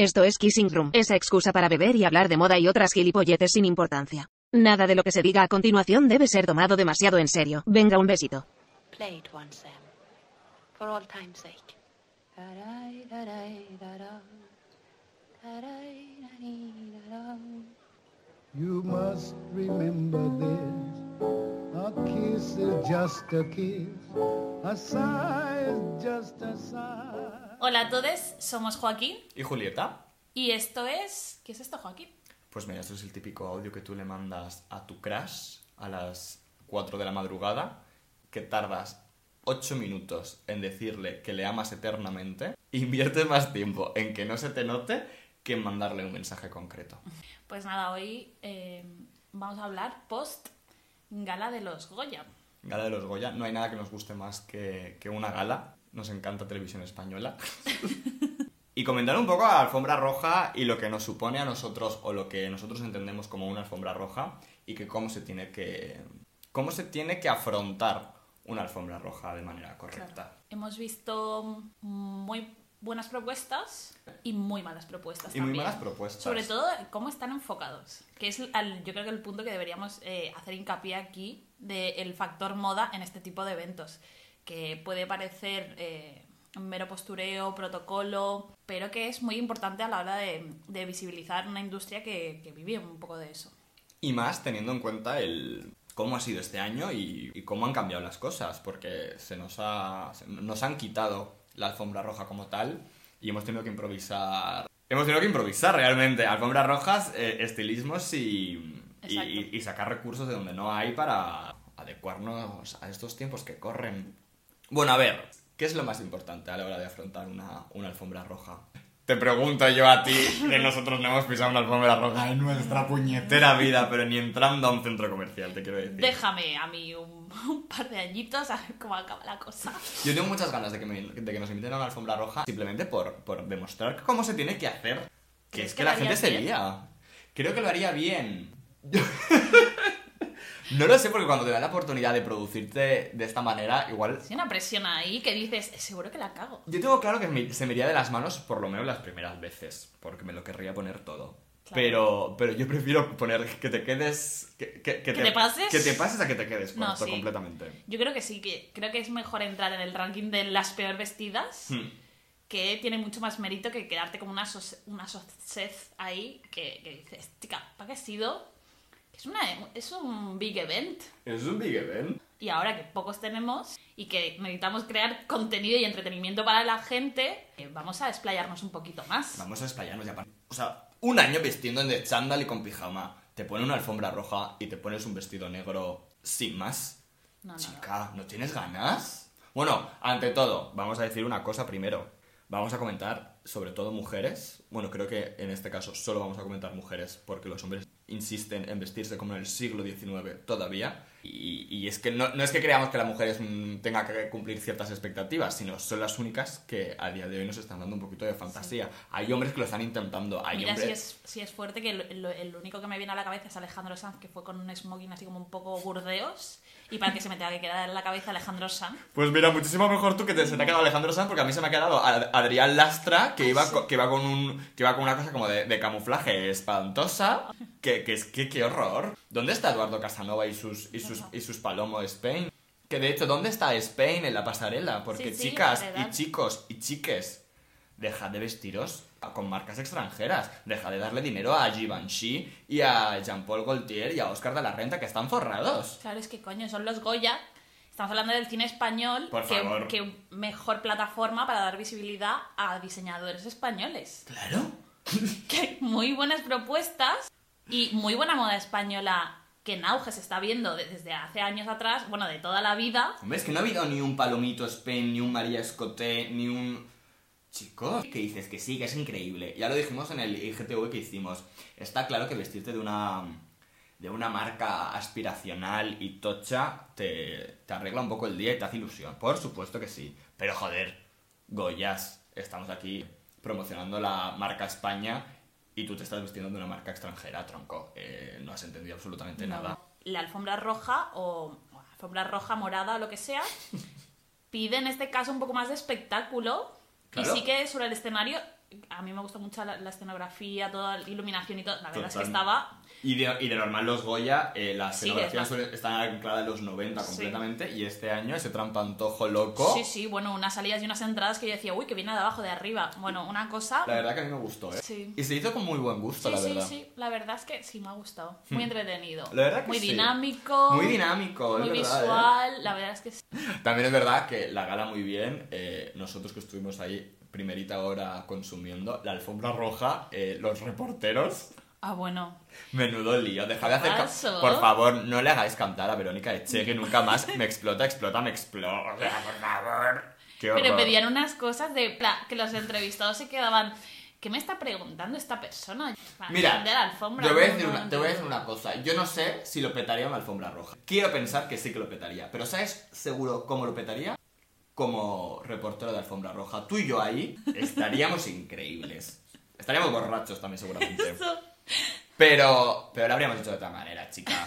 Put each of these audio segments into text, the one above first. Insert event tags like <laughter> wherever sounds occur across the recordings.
Esto es Kissing Room, esa excusa para beber y hablar de moda y otras gilipolletes sin importancia. Nada de lo que se diga a continuación debe ser tomado demasiado en serio. Venga, un besito. Play it once, Sam. For all time's sake. You must remember this. A kiss is just a kiss. A sigh is just a sigh. Hola a todos, somos Joaquín ¿Y Julieta? y esto es... ¿Qué es esto, Joaquín? Pues mira, esto es el típico audio que tú le mandas a tu crush a las 4 de la madrugada, que tardas 8 minutos en decirle que le amas eternamente, <laughs> inviertes más tiempo en que no se te note que en mandarle un mensaje concreto. Pues nada, hoy eh, vamos a hablar post gala de los Goya. Gala de los Goya, no hay nada que nos guste más que, que una gala, nos encanta televisión española. <laughs> y comentar un poco a Alfombra Roja y lo que nos supone a nosotros o lo que nosotros entendemos como una alfombra roja y que cómo se tiene que cómo se tiene que afrontar una alfombra roja de manera correcta. Hemos visto muy buenas propuestas y muy malas propuestas Y muy también. malas propuestas. Sobre todo cómo están enfocados, que es al- yo creo que el punto que deberíamos eh, hacer hincapié aquí del factor moda en este tipo de eventos, que puede parecer eh, un mero postureo, protocolo, pero que es muy importante a la hora de, de visibilizar una industria que, que vive un poco de eso. Y más teniendo en cuenta el cómo ha sido este año y, y cómo han cambiado las cosas, porque se nos, ha, se- nos han quitado la alfombra roja como tal y hemos tenido que improvisar. Hemos tenido que improvisar realmente. Alfombras rojas, eh, estilismos y, y- y sacar recursos de donde no hay para adecuarnos a estos tiempos que corren. Bueno, a ver, ¿qué es lo más importante a la hora de afrontar una, una alfombra roja? Te pregunto yo a ti, que nosotros no hemos pisado una alfombra roja en nuestra puñetera vida, pero ni entrando a un centro comercial, te quiero decir. Déjame a mí un, un par de añitos a ver cómo acaba la cosa. Yo tengo muchas ganas de que, me- de que nos inviten a una alfombra roja simplemente por, por demostrar cómo se tiene que hacer. Que ¿Crees es que que la gente se lía. Creo que lo haría bien. <laughs> no lo sé porque cuando te dan la oportunidad de producirte de esta manera, igual... Hay una presión ahí que dices, seguro que la cago. Yo tengo claro que se me iría de las manos por lo menos las primeras veces, porque me lo querría poner todo. Claro. Pero, pero yo prefiero poner que te quedes... Que, que- que te pases? Que te pases a que te quedes No, sí. completamente. Yo creo que sí, que creo que es mejor entrar en el ranking de las peor vestidas, Hmm. que tiene mucho más mérito que quedarte como una, sos- una ahí que, que dices, chica, ¿para qué has sido? Es, una, es un big event. Es un big event. Y ahora que pocos tenemos y que necesitamos crear contenido y entretenimiento para la gente, eh, vamos a desplayarnos un poquito más. Vamos a desplayarnos ya. O sea, un año vistiendo de chándal y con pijama. Te ponen una alfombra roja y te pones un vestido negro sin más. No, no, no. Chica, ¿no tienes ganas? Bueno, ante todo, vamos a decir una cosa primero. Vamos a comentar sobre todo mujeres. Bueno, creo que en este caso solo vamos a comentar mujeres porque los hombres insisten en vestirse como en el siglo XIX todavía. Y, y es que no, no es que creamos que la mujer es tenga que cumplir ciertas expectativas, sino son las únicas que a día de hoy nos están dando un poquito de fantasía. Hay hombres que lo están intentando. Hay Mira si hombres... es, si es fuerte que el, el único que me viene a la cabeza es Alejandro Sanz, que fue con un smoking así como un poco burdeos. Y para que se me tenga que quedar en la cabeza Alejandro Sanz. Pues mira, muchísimo mejor tú que te, se te ha quedado Alejandro Sanz, porque a mí se me ha quedado Ad- Adrián Lastra, que iba, co- que iba con un que iba con una cosa como de, de camuflaje espantosa, que, que es que qué horror. ¿Dónde está Eduardo Casanova y sus y sus y sus Palomo Spain? Que de hecho, ¿dónde está Spain en la pasarela? Porque Sí, sí, chicas y chicos y chiques, dejad de vestiros con marcas extranjeras, dejad de darle dinero a Givenchy y a Jean-Paul Gaultier y a Oscar de la Renta que están forrados. Claro, es que coño, son los Goya. Estamos hablando del cine español. Por que, favor. que mejor plataforma para dar visibilidad a diseñadores españoles. Claro. <laughs> Que hay muy buenas propuestas y muy buena moda española que en se está viendo de- desde hace años atrás, bueno, de toda la vida. Hombre, es que no ha habido ni un Palomito Spain, ni un María Escoté, ni un... Chico, que dices que sí, que es increíble. Ya lo dijimos en el IGTV que hicimos. Está claro que vestirte de una de una marca aspiracional y tocha te, te arregla un poco el día y te hace ilusión. Por supuesto que sí. Pero joder, Goyas, estamos aquí promocionando la marca España y tú te estás vistiendo de una marca extranjera, tronco. Eh, no has entendido absolutamente nada. La alfombra roja o o alfombra roja, morada o lo que sea, <laughs> pide en este caso un poco más de espectáculo. Claro. Y sí que sobre el escenario a mí me gustó mucho la, la escenografía, toda la iluminación y todo. La verdad es que estaba Y de, y de normal los Goya, eh, la Sí, escenografía es suele- está anclada en los 90 Sí. completamente y este año ese trampantojo loco, Sí, sí, bueno, unas salidas y unas entradas que yo decía, uy, que viene de abajo, de arriba. Bueno, una cosa. la verdad que a mí me gustó, ¿eh? Sí. Y se hizo con muy buen gusto, sí, la sí, verdad. Hmm. sí, la verdad es que sí me ha gustado. Muy entretenido. La verdad que Muy sí. dinámico. Muy dinámico, es Muy verdad, ¿eh? visual. La verdad es que sí. También es verdad que la gala muy bien, eh, nosotros que estuvimos ahí primerita hora consumiendo, la alfombra roja, eh, los reporteros, Ah, bueno. menudo lío, dejad de hacer... pasó? Por favor, no le hagáis cantar a Verónica Echeque nunca más, me explota, explota, me explota, por favor. Qué Pero pedían unas cosas de que los entrevistados se quedaban. ¿Qué me está preguntando esta persona? Mira, de la alfombra, te voy, a decir no una, te voy a decir entiendo. una cosa. Yo no sé si lo petaría una alfombra roja. Quiero pensar que sí que lo petaría. Pero ¿sabes seguro cómo lo petaría? Como reportero de alfombra roja. Tú y yo ahí estaríamos <laughs> increíbles. Estaríamos borrachos también seguramente. Eso. Pero, pero lo habríamos hecho de otra manera, chica.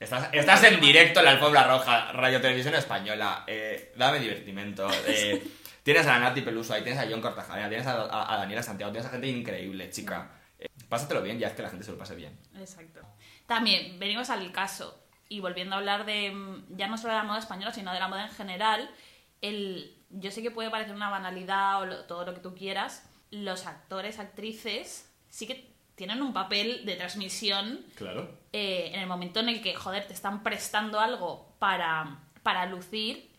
Estás, estás en directo en la alfombra roja, Radio Televisión Española. eh, dame divertimento. eh, tienes a Nati Peluso ahí, tienes a John Cortajarena, tienes a, a- Daniela Santiago, tienes a gente increíble, chica. Eh, pásatelo bien, ya es que la gente se lo pase bien. Exacto. También, venimos al caso. Y volviendo a hablar de, mm, ya no solo de la moda española, sino de la moda en general, el, yo sé que puede parecer una banalidad o lo- todo lo que tú quieras, los actores, actrices, sí que tienen un papel de transmisión Claro. eh, en el momento en el que, joder, te están prestando algo para, para lucir,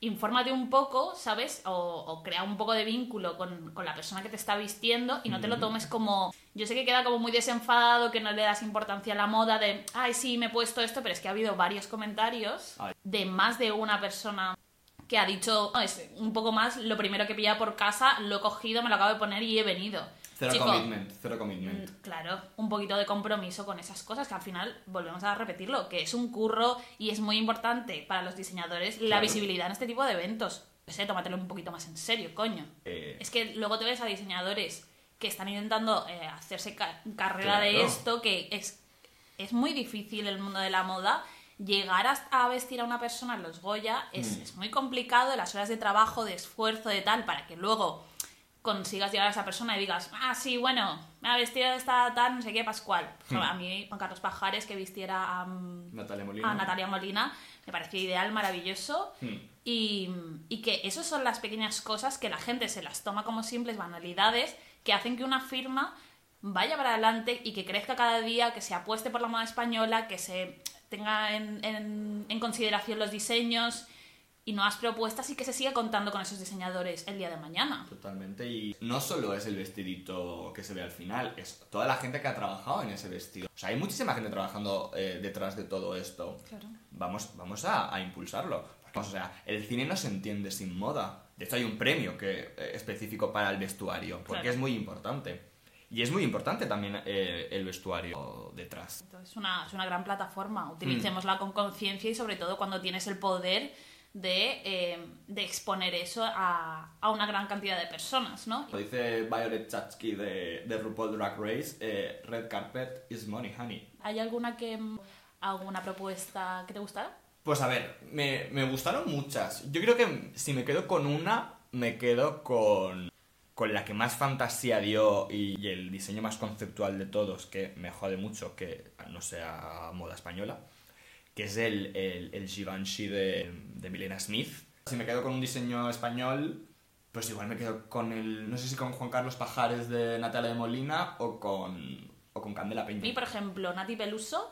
infórmate un poco, ¿sabes? O, o crea un poco de vínculo con, con la persona que te está vistiendo y no te lo tomes como... Yo sé que queda como muy desenfadado, que no le das importancia a la moda de, ay, sí, me he puesto esto, pero es que ha habido varios comentarios Ay. de más de una persona que ha dicho, "No, es un poco más, lo primero que pillaba por casa, lo he cogido, me lo acabo de poner y he venido. Cero Chico, commitment, cero commitment. Mm, Claro, un poquito de compromiso con esas cosas que al final volvemos a repetirlo, que es un curro y es muy importante para los diseñadores la visibilidad en este tipo de eventos. No sé, tómatelo un poquito más en serio, coño. Eh, Es que luego te ves a diseñadores que están intentando eh, hacerse ca- carrera de esto, que es, es muy difícil el mundo de la moda. Llegar a, a vestir a una persona en los Goya es, Mm. es muy complicado, las horas de trabajo, de esfuerzo, de tal, para que luego consigas llegar a esa persona y digas, ah, sí, bueno, me ha vestido esta tal, no sé qué, Pascual. Ejemplo, A mí, Juan Carlos Pajares, que vistiera a, mm, Natalia Molina. a Natalia Molina, me pareció ideal, maravilloso. Hmm. Y, y que esas son las pequeñas cosas que la gente se las toma como simples banalidades que hacen que una firma vaya para adelante y que crezca cada día, que se apueste por la moda española, que se tenga en, en- en consideración los diseños y nuevas propuestas y que se siga contando con esos diseñadores el día de mañana. Totalmente. Y no solo es el vestidito que se ve al final, es toda la gente que ha trabajado en ese vestido. O sea, hay muchísima gente trabajando eh, detrás de todo esto. Claro. Vamos, vamos a, a impulsarlo. Vamos, o sea, el cine no se entiende sin moda. De hecho, hay un premio que, eh, específico para el vestuario, porque Claro. es muy importante. Y es muy importante también eh, el vestuario detrás. Entonces, es una, es una gran plataforma. Mm. Utilicémosla con conciencia y sobre todo cuando tienes el poder de, eh, de exponer eso a, a una gran cantidad de personas, ¿no? Lo dice Violet Chachki de, de RuPaul Drag Race, eh, Red Carpet is money, honey. ¿Hay alguna que alguna propuesta que te gustara? Pues a ver, me, me gustaron muchas. Yo creo que si me quedo con una, me quedo con, con la que más fantasía dio y, y el diseño más conceptual de todos, que me jode mucho que no sea moda española, que es el, el, el Givenchy de, de Milena Smith. Si me quedo con un diseño español, pues igual me quedo con el, no sé si con Juan Carlos Pajares de Natalia de Molina o con, o con Candela Peña. por ejemplo, Nati Peluso,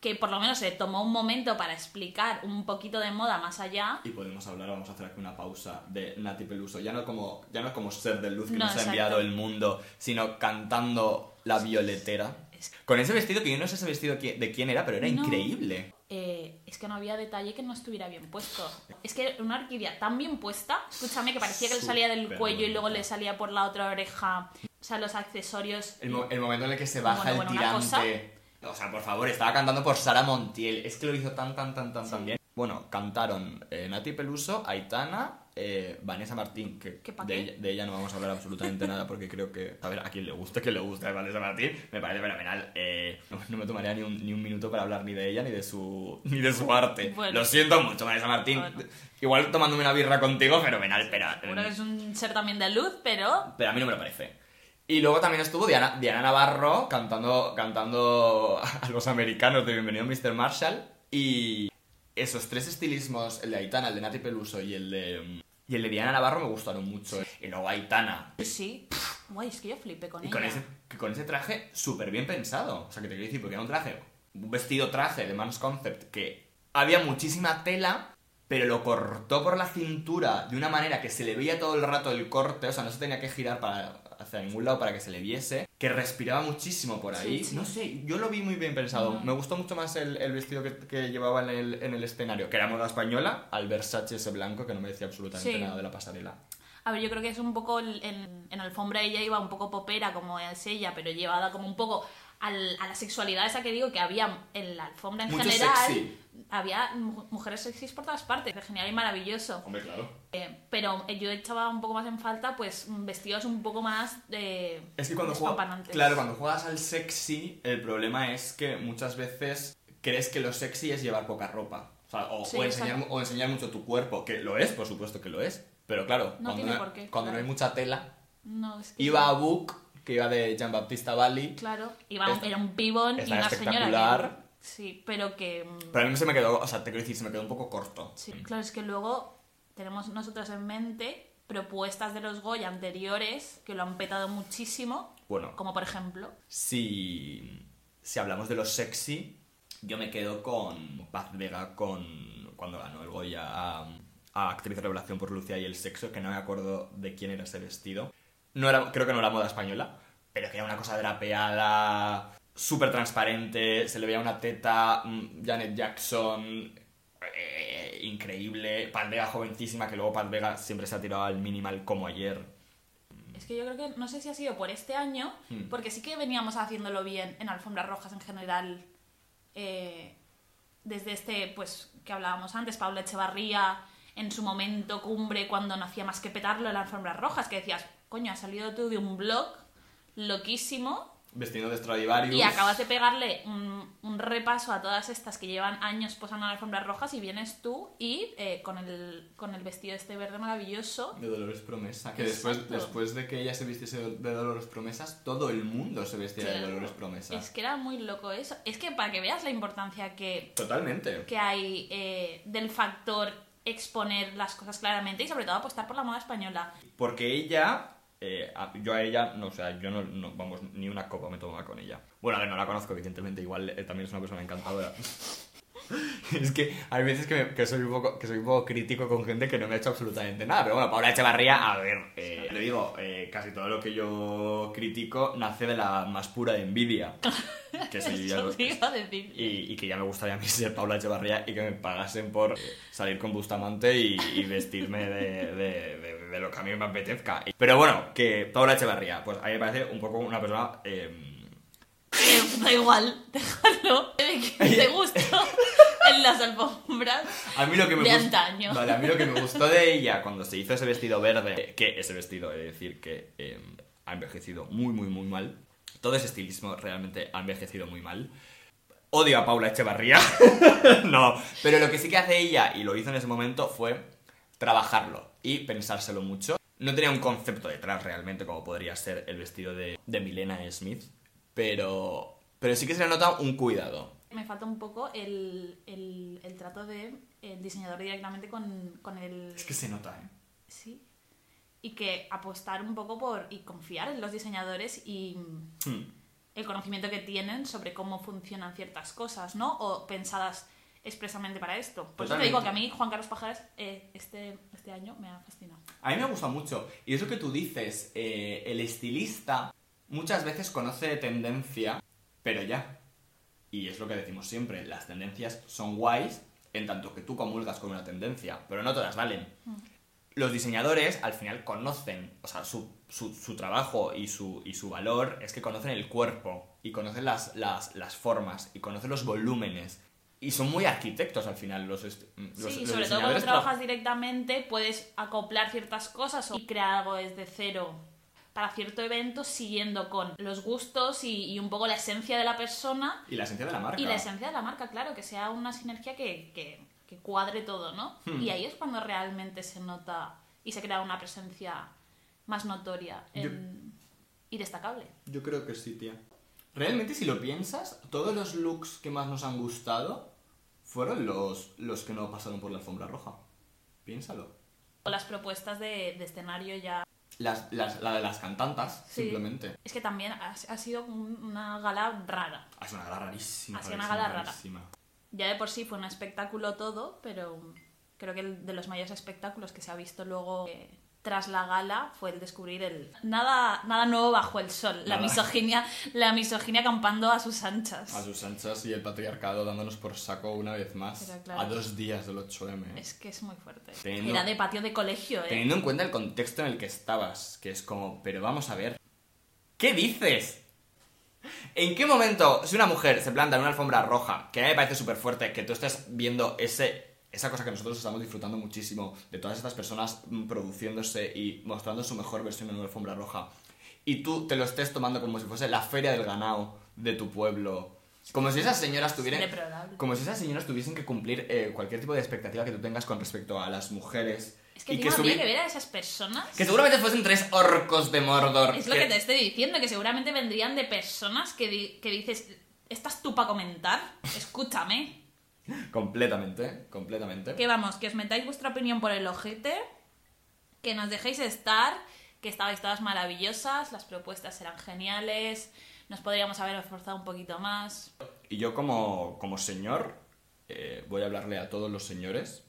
que por lo menos se tomó un momento para explicar un poquito de moda más allá. Y podemos hablar, vamos a hacer aquí una pausa de Nati Peluso. Ya no como, ya no como ser de luz que No, nos ha exacto. enviado el mundo, sino cantando la violetera. Es- Con ese vestido, que yo no sé ese vestido de quién era, pero era No. increíble. Eh, es que no había detalle que no estuviera bien puesto. Es que una orquídea tan bien puesta, escúchame, que parecía que le salía del cuello y luego le salía por la otra oreja. O sea, los accesorios. El, mo- el momento en el que se baja Bueno, el tirante. O sea, por favor, estaba cantando por Sara Montiel. Es que lo hizo tan, tan, tan, tan, tan bien. Bueno, cantaron eh, Nati Peluso, Aitana eh, Vanessa Martín, que ¿Qué pa' de, ella, de ella no vamos a hablar absolutamente nada porque creo que, a ver, a quien le guste, que le guste a Vanessa Martín, me parece fenomenal. Eh, no, no me tomaría ni un, ni un minuto para hablar ni de ella ni de su, <laughs> ni de su arte. Bueno. Lo siento mucho, Vanessa Martín. Bueno. Igual tomándome una birra contigo, fenomenal, pero... Seguro que es un ser también de luz, pero Pero a mí no me lo parece. Y luego también estuvo Diana, Diana Navarro cantando, cantando <laughs> a los americanos de Bienvenido Mr. Marshall. Y esos tres estilismos, el de Aitana, el de Nati Peluso y el de, y el de Diana Navarro me gustaron mucho. Y luego Aitana. sí. Guay, es que yo flipé con Y ella. con ese, con ese traje súper bien pensado. O sea, que te quiero decir, porque era un traje, un vestido traje de Man's Concept que había muchísima tela, pero lo cortó por la cintura de una manera que se le veía todo el rato el corte, o sea, no se tenía que girar para, hacia ningún lado para que se le viese, que respiraba muchísimo por ahí. Sí, sí. No sé, yo lo vi muy bien pensado. Me gustó mucho más el, el vestido que, que llevaba en el, en el escenario, que era moda española, al Versace ese blanco que no me decía absolutamente Sí. nada de la pasarela. A ver, yo creo que es un poco en, en alfombra ella iba un poco popera como es ella, pero llevada como un poco al- a la sexualidad esa que digo que había en la alfombra en Mucho general. sexy. Había mu- mujeres sexys por todas partes, genial y maravilloso. Hombre, claro. Eh, pero yo echaba un poco más en falta pues vestidos un poco más de Es que cuando juegas, claro, cuando juegas al sexy, el problema es que muchas veces crees que lo sexy es llevar poca ropa. O, sea, o, Sí, o enseñar, exacto. o enseñar mucho tu cuerpo, que lo es, por supuesto que lo es. Pero claro, No cuando, tiene no, por qué, cuando no hay mucha tela, No, es que- iba a Book, que iba de Jean-Baptiste Valli, Claro, iba Esta- era un pibón y una señora que... Sí, pero que... mm, pero a mí se me quedó, o sea, te quiero decir, se me quedó un poco corto. Sí, claro, es que luego tenemos nosotros en mente propuestas de los Goya anteriores que lo han petado muchísimo, Bueno, como por ejemplo... si, si hablamos de lo sexy, yo me quedo con Paz Vega con cuando ganó el Goya a, a Actriz de Revelación por Lucia y el Sexo, que no me acuerdo de quién era ese vestido. No era, creo que no era moda española, pero que era una cosa drapeada, súper transparente, se le veía una teta, mm, Janet Jackson, eh, increíble, Paz Vega jovencísima, que luego Paz Vega siempre se ha tirado al minimal como ayer. Es que yo creo que no sé si ha sido por este año, Hmm. porque sí que veníamos haciéndolo bien en alfombras rojas en general, eh, desde este, pues, que hablábamos antes, Paula Echevarría, en su momento cumbre, cuando no hacía más que petarlo en alfombras rojas, que decías, coño, has salido tú de un blog loquísimo Vestido de Stradivarius. y acabas de pegarle un, un repaso a todas estas que llevan años posando en alfombras rojas y vienes tú y eh, con, el, con el vestido este verde maravilloso. De Dolores Promesa. Que después, Exacto. después de que ella se vistiese de Dolores Promesas, todo el mundo se vestía de. Dolores Promesas. Es que era muy loco eso. Es que para que veas la importancia que, Totalmente. que hay eh, del factor exponer las cosas claramente y sobre todo apostar por la moda española. Porque ella. Eh, yo a ella, no, o sea, yo no, no- vamos, ni una copa me tomaba con ella. Bueno, a ver, no la conozco, evidentemente, igual eh, también es una persona encantadora. <laughs> es que hay veces que, me- que soy un poco, que soy un poco crítico con gente que no me ha hecho absolutamente nada. Pero bueno, Paula Echevarría, a ver, eh, le digo, casi todo lo que yo critico nace de la más pura envidia. Que soy <laughs> Eso lo- y, y que ya me gustaría a mí ser Paula Echevarría y que me pagasen por salir con Bustamante y, y vestirme de, de- de- de lo que a mí me apetezca. Pero bueno, que Paula Echevarría, pues a mí me parece un poco una persona... eh, <laughs> Eh, da igual, déjalo. Te gustó <laughs> en las alfombras. a mí lo que me De antaño. Vale, a mí lo que me gustó de ella cuando se hizo ese vestido verde, que ese vestido, he de decir que eh, ha envejecido muy, muy, muy mal. Todo ese estilismo realmente ha envejecido muy mal. Odio a Paula Echevarría. <laughs> no, pero lo que sí que hace ella, y lo hizo en ese momento, fue trabajarlo y pensárselo mucho. No tenía un concepto detrás realmente, como podría ser el vestido de, de Milena Smith, pero, pero sí que se le nota un cuidado. Me falta un poco el, el, el trato de el diseñador directamente con, con el... Es que se nota, ¿eh? Sí. Y que apostar un poco por y confiar en los diseñadores y Hmm. el conocimiento que tienen sobre cómo funcionan ciertas cosas, ¿no? O pensadas expresamente para esto. Por eso te Totalmente. digo que a mí Juan Carlos Pajares eh, este, este año me ha fascinado. A mí me gusta mucho. Y eso que tú dices, eh, el estilista muchas veces conoce de tendencia, pero ya. Y es lo que decimos siempre, las tendencias son guays en tanto que tú comulgas con una tendencia, pero no todas valen. Los diseñadores al final conocen, o sea, su, su- su trabajo y su, y su valor es que conocen el cuerpo y conocen las, las, las formas y conocen los volúmenes. Y son muy arquitectos al final los, est- los, sí, los sobre todo cuando trabajas directamente puedes acoplar ciertas cosas y crear algo desde cero para cierto evento siguiendo con los gustos y, y un poco la esencia de la persona Y la esencia de la marca. y la esencia de la marca, claro, que sea una sinergia que, que- que cuadre todo, ¿no? Hmm. Y ahí es cuando realmente se nota y se crea una presencia más notoria en- y destacable. Yo creo que sí, tía. Realmente, si lo piensas, todos los looks que más nos han gustado fueron los, los que no pasaron por la alfombra roja. Piénsalo. O las propuestas de, de escenario ya... Las, las- la de las cantantas, Sí. simplemente. Es que también ha, ha sido un- una gala rara. Ha sido una gala rarísima. Ha sido una rarísima, gala rara. rarísima. Ya de por sí fue un espectáculo todo, pero creo que el de los mayores espectáculos que se ha visto luego eh, tras la gala fue el descubrir el nada nada nuevo bajo el sol, la misoginia, la misoginia campando a sus anchas. A sus anchas y el patriarcado dándonos por saco una vez más. Claro. A dos días del 8M. ¿eh? Es que es muy fuerte. Teniendo- Era de patio de colegio, ¿eh? Teniendo en cuenta el contexto en el que estabas, que es como, pero vamos a ver. ¿Qué dices? ¿En qué momento, si una mujer se planta en una alfombra roja, que a mí me parece súper fuerte, que tú estés viendo ese, esa cosa que nosotros estamos disfrutando muchísimo, de todas estas personas mm, produciéndose y mostrando su mejor versión en una alfombra roja, y tú te lo estés tomando como si fuese la feria del ganado de tu pueblo, como si esas señoras tuvieran... Como si esas señoras tuviesen que cumplir eh, cualquier tipo de expectativa que tú tengas con respecto a las mujeres. Es que y encima subi- habría que ver a esas personas. que seguramente fuesen tres orcos de Mordor. Es lo que te estoy diciendo, que seguramente vendrían de personas que, di- que dices, ¿estás tú para comentar? Escúchame. Completamente, completamente. Que vamos, que os metáis vuestra opinión por el ojete, que nos dejéis estar, que estabais todas maravillosas, las propuestas eran geniales, nos podríamos haber esforzado un poquito más. Y yo como, como señor, eh, voy a hablarle a todos los señores.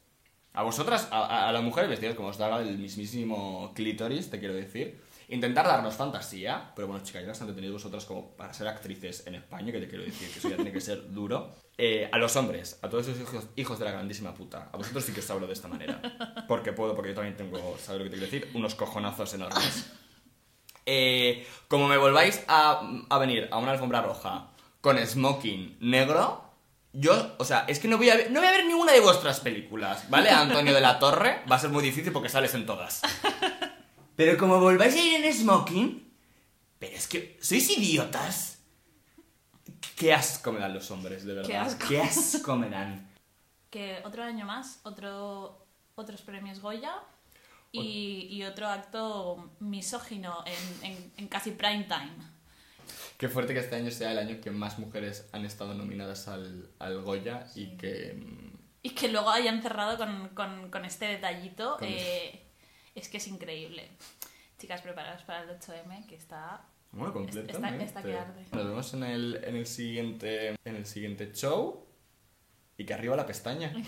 A vosotras, a, a- a las mujeres vestidas como os daba el mismísimo clítoris, te quiero decir. Intentar darnos fantasía, pero bueno, chicas, ya bastante tenéis vosotras como para ser actrices en España, que te quiero decir que eso ya tiene que ser duro. Eh, a los hombres, a todos esos hijos, hijos de la grandísima puta, a vosotros sí que os hablo de esta manera. Porque puedo, porque yo también tengo, ¿sabes lo que te quiero decir? Unos cojonazos enormes. Eh, como me volváis a, a venir a una alfombra roja con smoking negro, yo, o sea, es que no voy, a ver, no voy a ver ninguna de vuestras películas, ¿vale? Antonio de la Torre va a ser muy difícil porque sales en todas. Pero como volváis a ir en smoking, pero es que, ¿sois idiotas? Qué asco me dan los hombres, de verdad. Qué asco. Qué asco me dan. <laughs> Que otro año más, otro, otros premios Goya y, y otro acto misógino en, en- en casi prime time. Qué fuerte que este año sea el año que más mujeres han estado nominadas al, al Goya y que... mm, Y que luego hayan cerrado con, con- con este detallito, Con- eh, es que es increíble. Chicas, preparadas para el 8M, que está... Bueno, Está- completamente. está que arde. Nos vemos en el, en el siguiente en el siguiente show y que arriba la pestaña. <laughs>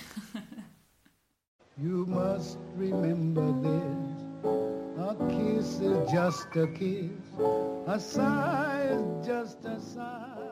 You must remember this. A kiss is just a kiss. A sigh is just a sigh.